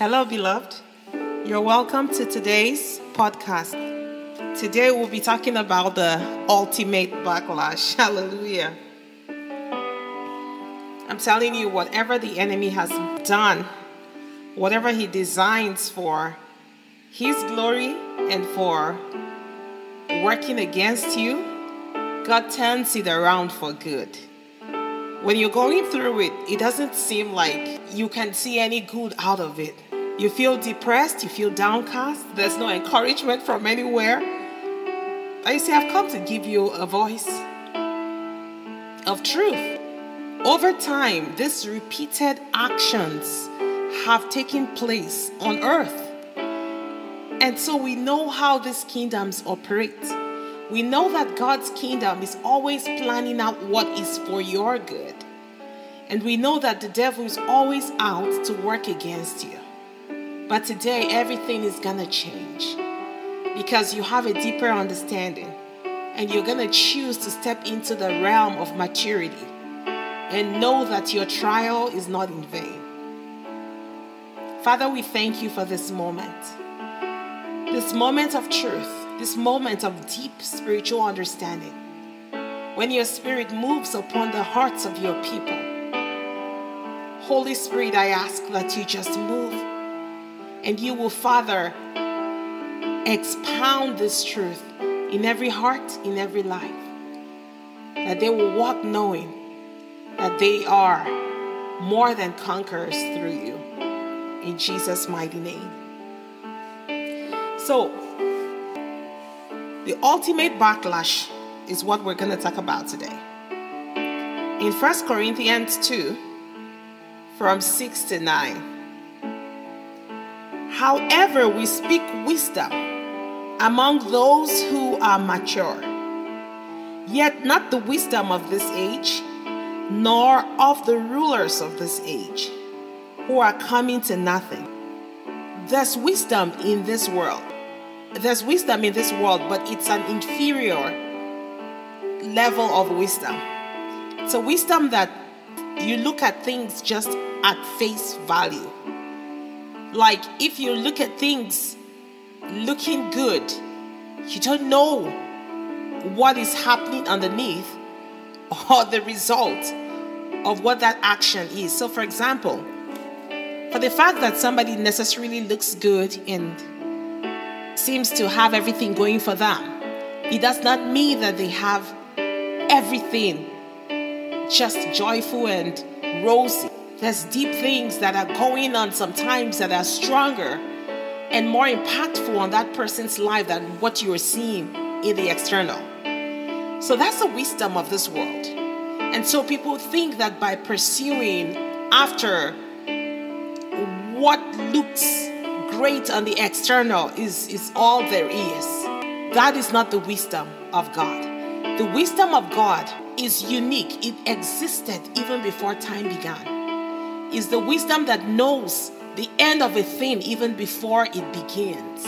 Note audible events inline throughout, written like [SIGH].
Hello, beloved. You're welcome to today's podcast. Today we'll be talking about the ultimate backlash. [LAUGHS] Hallelujah. I'm telling you, whatever the enemy has done, whatever he designs for his glory and for working against you, God turns it around for good. When you're going through it, it doesn't seem like you can see any good out of it. You feel depressed, you feel downcast, there's no encouragement from anywhere. I say, I've come to give you a voice of truth. Over time, these repeated actions have taken place on earth. And so we know how these kingdoms operate. We know that God's kingdom is always planning out what is for your good. And we know that the devil is always out to work against you. But today, everything is going to change because you have a deeper understanding and you're going to choose to step into the realm of maturity and know that your trial is not in vain. Father, we thank you for this moment. This moment of truth, this moment of deep spiritual understanding. When your spirit moves upon the hearts of your people, Holy Spirit, I ask that you just move and you will, Father, expound this truth in every heart, in every life. That they will walk knowing that they are more than conquerors through you. In Jesus' mighty name. So, the ultimate backlash is what we're going to talk about today. In 1 Corinthians 2, from 6 to 9. However, we speak wisdom among those who are mature, yet not the wisdom of this age, nor of the rulers of this age, who are coming to nothing. There's wisdom in this world. There's wisdom in this world, but it's an inferior level of wisdom. It's a wisdom that you look at things just at face value like, if you look at things looking good, you don't know what is happening underneath or the result of what that action is. So, for example, for the fact that somebody necessarily looks good and seems to have everything going for them, it does not mean that they have everything just joyful and rosy. There's deep things that are going on sometimes that are stronger and more impactful on that person's life than what you're seeing in the external. So that's the wisdom of this world. And so people think that by pursuing after what looks great on the external is, is all there is. That is not the wisdom of God. The wisdom of God is unique, it existed even before time began is the wisdom that knows the end of a thing even before it begins.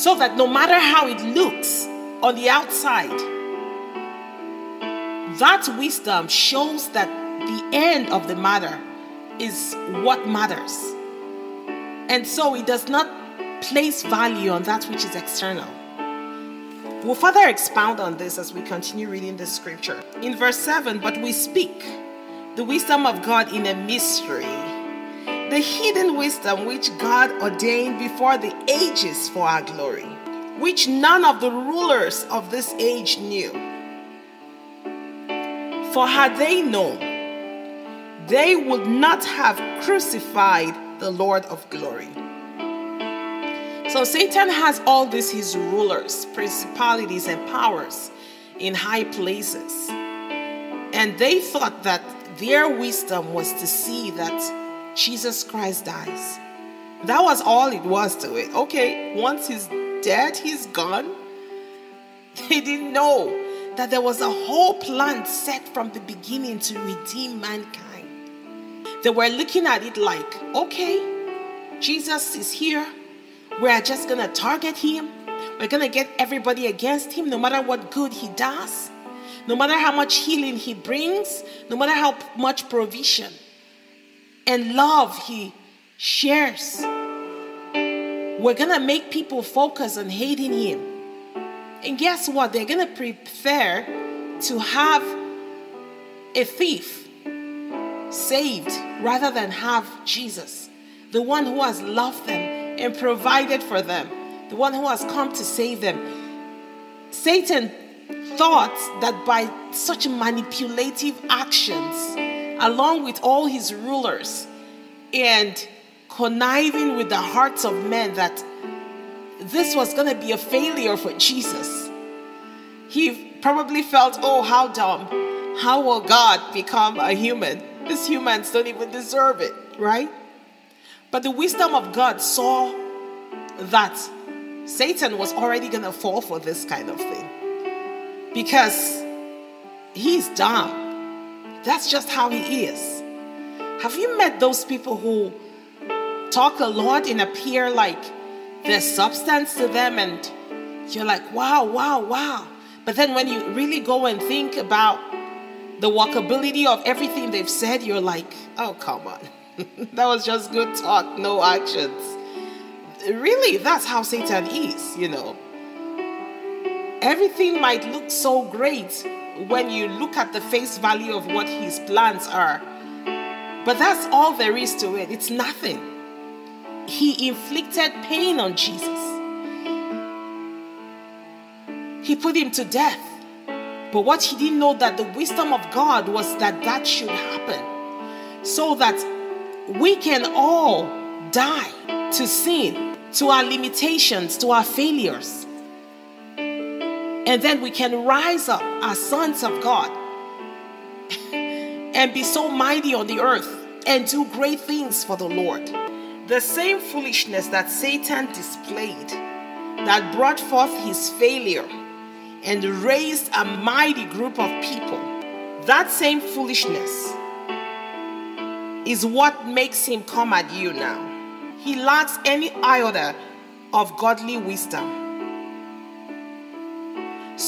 So that no matter how it looks on the outside, that wisdom shows that the end of the matter is what matters. And so it does not place value on that which is external. We'll further expound on this as we continue reading the scripture. In verse 7, but we speak the wisdom of God in a mystery, the hidden wisdom which God ordained before the ages for our glory, which none of the rulers of this age knew. For had they known, they would not have crucified the Lord of glory. So Satan has all these his rulers, principalities, and powers in high places. And they thought that their wisdom was to see that Jesus Christ dies. That was all it was to it. Okay, once he's dead, he's gone. [LAUGHS] They didn't know that there was a whole plan set from the beginning to redeem mankind. They were looking at it like, okay, Jesus is here. We're just going to target him. We're going to get everybody against him no matter what good he does no matter how much healing He brings, no matter how much provision and love He shares. We're going to make people focus on hating him. And guess what? They're going to prefer to have a thief saved rather than have Jesus, the one who has loved them and provided for them, the one who has come to save them. Satan thought that by such manipulative actions, along with all his rulers, and conniving with the hearts of men, that this was going to be a failure for Jesus. He probably felt, oh, how dumb. How will God become a human? These humans don't even deserve it, right? But the wisdom of God saw that Satan was already going to fall for this kind of thing because he's dumb. That's just how he is. Have you met those people who talk a lot and appear like there's substance to them and you're like, wow, wow, wow. But then when you really go and think about the walkability of everything they've said, you're like, oh, come on. [LAUGHS] that was just good talk, no actions. Really, that's how Satan is, you know. Everything might look so great when you look at the face value of what his plans are. But that's all there is to it. It's nothing. He inflicted pain on Jesus. He put him to death. But what he didn't know that the wisdom of God was that that should happen so that we can all die to sin, to our limitations, to our failures. And then we can rise up as sons of God and be so mighty on the earth and do great things for the Lord. The same foolishness that Satan displayed that brought forth his failure and raised a mighty group of people, that same foolishness is what makes him come at you now. He lacks any iota of godly wisdom.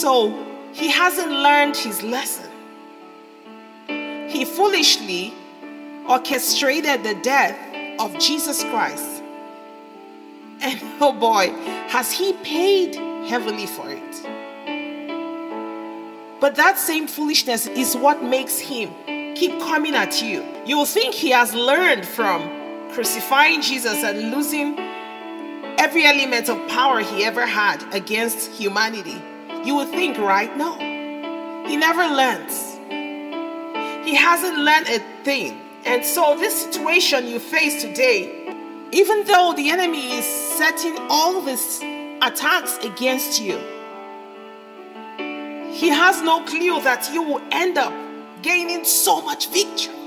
So he hasn't learned his lesson. He foolishly orchestrated the death of Jesus Christ. And [LAUGHS] oh boy, has he paid heavily for it. But that same foolishness is what makes him keep coming at you. You will think he has learned from crucifying Jesus and losing every element of power he ever had against humanity. You would think, right? No. He never learns. He hasn't learned a thing. And so, this situation you face today, even though the enemy is setting all these attacks against you, he has no clue that you will end up gaining so much victory.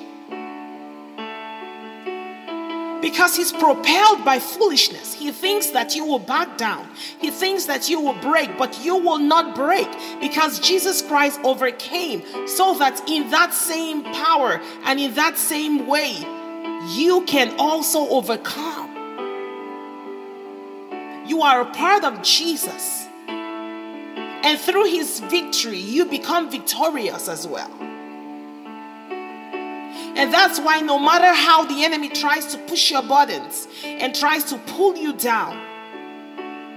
Because he's propelled by foolishness. He thinks that you will back down. He thinks that you will break, but you will not break because Jesus Christ overcame so that in that same power and in that same way, you can also overcome. You are a part of Jesus. And through his victory, you become victorious as well. And that's why, no matter how the enemy tries to push your buttons and tries to pull you down,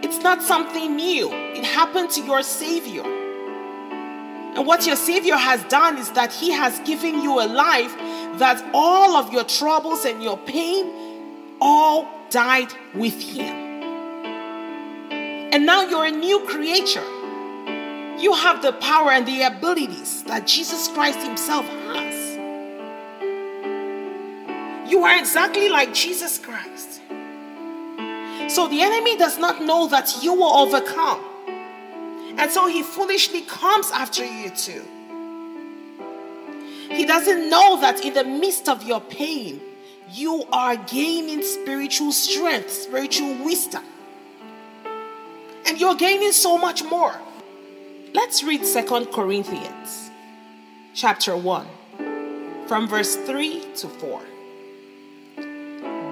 it's not something new. It happened to your Savior. And what your Savior has done is that He has given you a life that all of your troubles and your pain all died with Him. And now you're a new creature. You have the power and the abilities that Jesus Christ Himself You are exactly like Jesus Christ. So the enemy does not know that you will overcome. And so he foolishly comes after you too. He doesn't know that in the midst of your pain, you are gaining spiritual strength, spiritual wisdom. And you're gaining so much more. Let's read Second Corinthians chapter 1 from verse 3 to 4.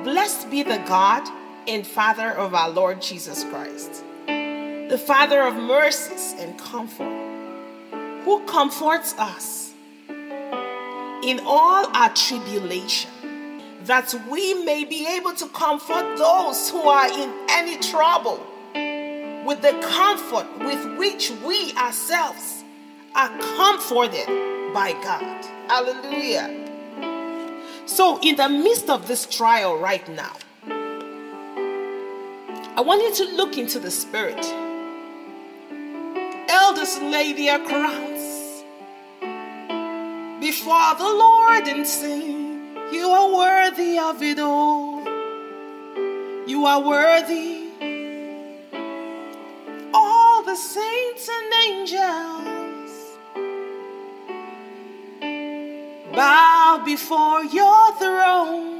Blessed be the God and Father of our Lord Jesus Christ, the Father of mercies and comfort, who comforts us in all our tribulation, that we may be able to comfort those who are in any trouble with the comfort with which we ourselves are comforted by God. Hallelujah. So, in the midst of this trial right now, I want you to look into the Spirit. Elders lay their crowns before the Lord and sing, You are worthy of it all. You are worthy. All the saints and angels before your throne.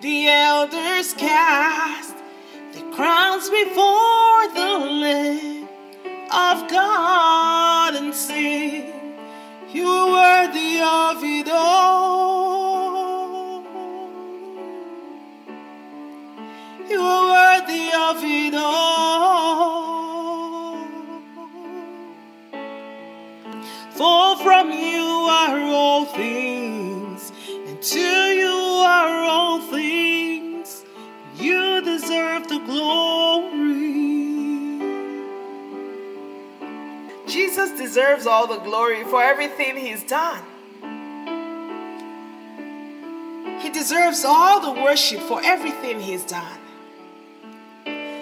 The elders cast the crowns before the Lamb of God and sing, You worthy of it all. You are worthy of it all. Deserves all the glory for everything he's done. He deserves all the worship for everything he's done.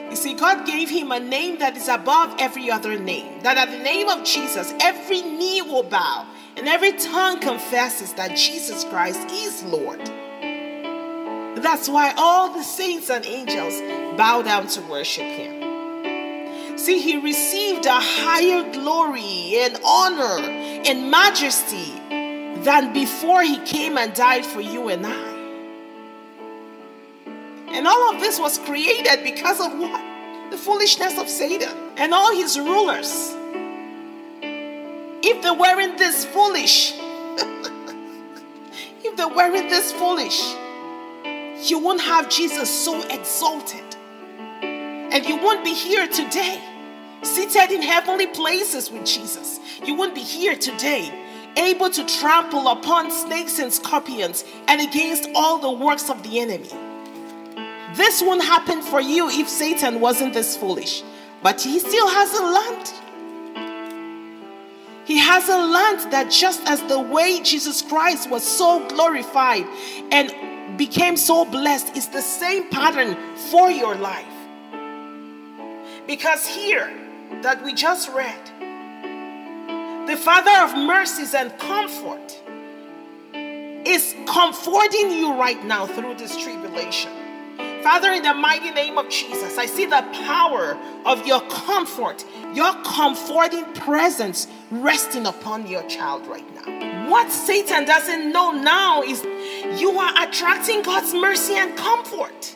You see, God gave him a name that is above every other name. That at the name of Jesus, every knee will bow and every tongue confesses that Jesus Christ is Lord. That's why all the saints and angels bow down to worship him. See, he received a higher glory and honor and majesty than before he came and died for you and I. And all of this was created because of what? The foolishness of Satan and all his rulers. If they weren't this foolish, [LAUGHS] if they weren't this foolish, you won't have Jesus so exalted. And you won't be here today, seated in heavenly places with Jesus. You wouldn't be here today, able to trample upon snakes and scorpions and against all the works of the enemy. This won't happen for you if Satan wasn't this foolish. But he still hasn't learned. He hasn't learned that just as the way Jesus Christ was so glorified and became so blessed is the same pattern for your life. Because here that we just read, the Father of mercies and comfort is comforting you right now through this tribulation. Father, in the mighty name of Jesus, I see the power of your comfort, your comforting presence resting upon your child right now. What Satan doesn't know now is you are attracting God's mercy and comfort.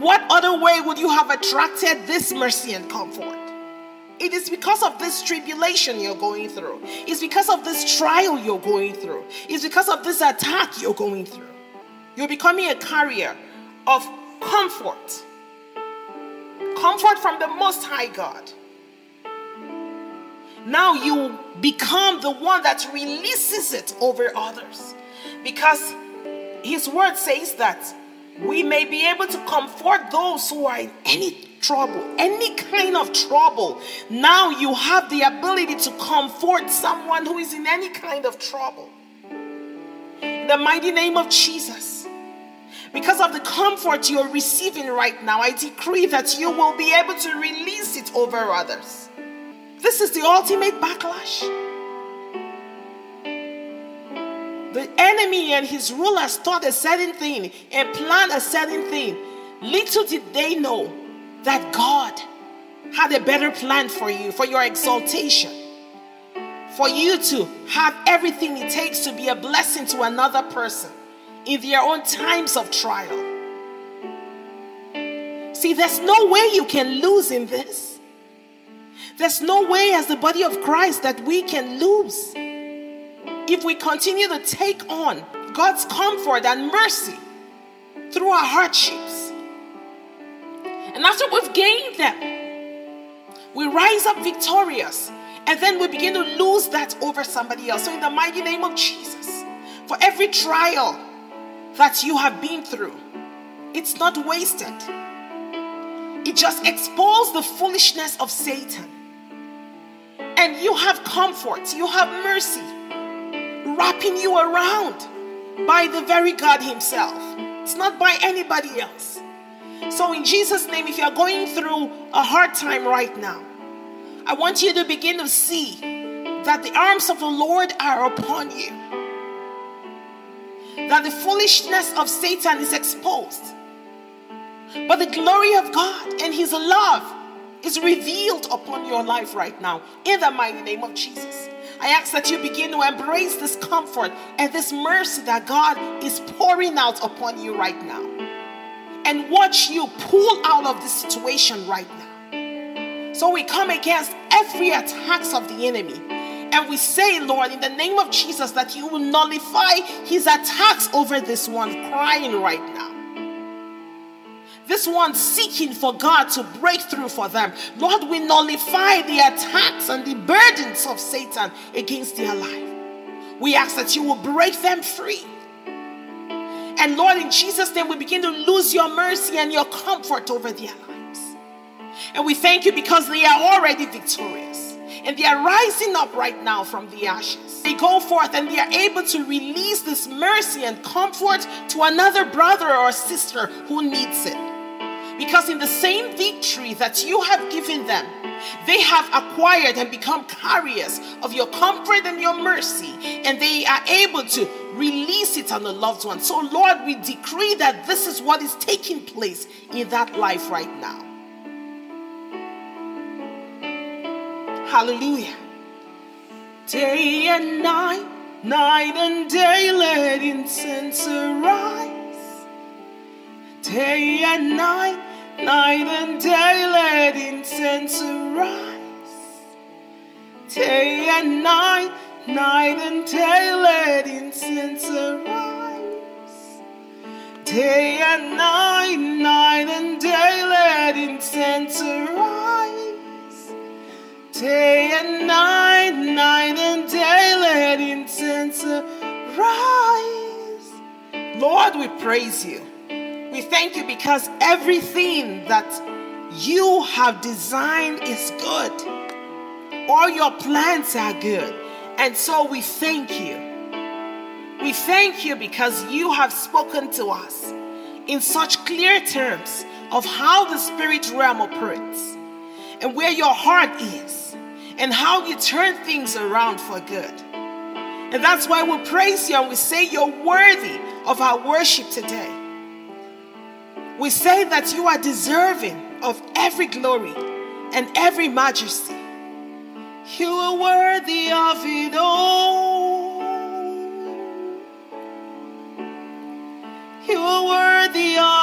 What other way would you have attracted this mercy and comfort? It is because of this tribulation you're going through. It's because of this trial you're going through. It's because of this attack you're going through. You're becoming a carrier of comfort. Comfort from the Most High God. Now you become the one that releases it over others. Because His word says that we may be able to comfort those who are in any trouble, any kind of trouble. Now you have the ability to comfort someone who is in any kind of trouble. In the mighty name of Jesus. Because of the comfort you're receiving right now, I decree that you will be able to release it over others. This is the ultimate backlash. The enemy and his rulers thought a certain thing and planned a certain thing. Little did they know that God had a better plan for you, for your exaltation, for you to have everything it takes to be a blessing to another person in their own times of trial. See, there's no way you can lose in this. There's no way, as the body of Christ, that we can lose if we continue to take on God's comfort and mercy through our hardships. And after we've gained them, we rise up victorious And then we begin to lose that over somebody else. So, in the mighty name of Jesus, for every trial that you have been through, it's not wasted. It just exposes the foolishness of Satan. And you have comfort, you have mercy wrapping you around by the very God Himself. It's not by anybody else. So, in Jesus' name, if you're going through a hard time right now, I want you to begin to see that the arms of the Lord are upon you, that the foolishness of Satan is exposed, but the glory of God and His love is revealed upon your life right now in the mighty name of Jesus. I ask that you begin to embrace this comfort and this mercy that God is pouring out upon you right now. And watch you pull out of this situation right now. So we come against every attacks of the enemy. And we say, Lord, in the name of Jesus, that you will nullify his attacks over this one crying right now this one seeking for God to break through for them. Lord, we nullify the attacks and the burdens of Satan against their life. We ask that you will break them free. And Lord, in Jesus' name, we begin to lose your mercy and your comfort over their lives. And we thank you because they are already victorious. And they are rising up right now from the ashes. They go forth and they are able to release this mercy and comfort to another brother or sister who needs it. Because in the same victory that you have given them, they have acquired and become carriers of your comfort and your mercy, and they are able to release it on the loved one. So, Lord, we decree that this is what is taking place in that life right now. Hallelujah. Day and night, night and day, let incense arise. Day and night, Night and day let incense arise. Day and night, night and day let incense arise. Day and night, night and day let incense arise. Day and night, night and day let incense arise. Lord, we praise you. We thank you because everything that you have designed is good. All your plans are good. And so we thank you. We thank you because you have spoken to us in such clear terms of how the spirit realm operates and where your heart is and how you turn things around for good. And that's why we praise you and we say you're worthy of our worship today. We say that you are deserving of every glory and every majesty. You are worthy of it all. You are worthy of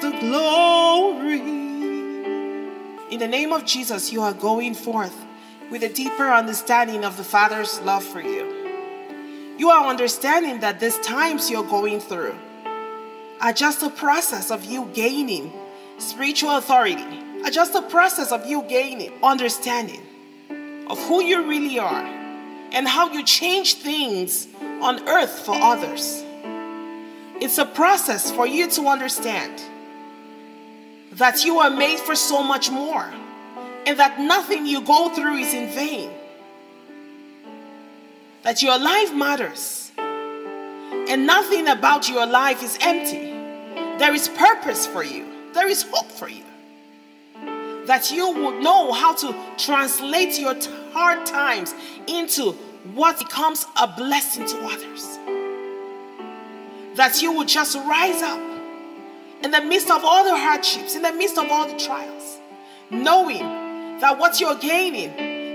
the glory. In the name of Jesus, you are going forth with a deeper understanding of the Father's love for you. You are understanding that these times you're going through are just a process of you gaining spiritual authority, are just a process of you gaining understanding of who you really are and how you change things on earth for others. It's a process for you to understand that you are made for so much more and that nothing you go through is in vain. That your life matters and nothing about your life is empty. There is purpose for you, there is hope for you that you will know how to translate your hard times into what becomes a blessing to others. That you will just rise up in the midst of all the hardships, in the midst of all the trials, knowing that what you're gaining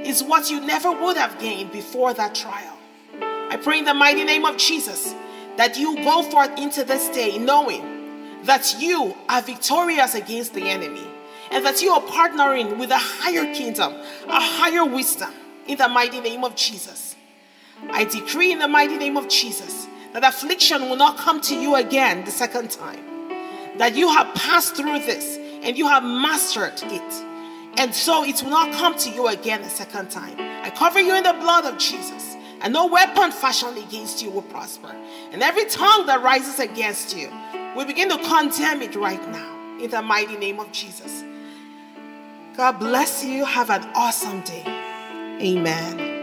is what you never would have gained before that trial. I pray in the mighty name of Jesus that you go forth into this day knowing that you are victorious against the enemy and that you are partnering with a higher kingdom, a higher wisdom in the mighty name of Jesus. I decree in the mighty name of Jesus that affliction will not come to you again the second time. That you have passed through this and you have mastered it. And so it will not come to you again the second time. I cover you in the blood of Jesus. And no weapon fashioned against you will prosper. And every tongue that rises against you, we begin to condemn it right now in the mighty name of Jesus. God bless you. Have an awesome day. Amen.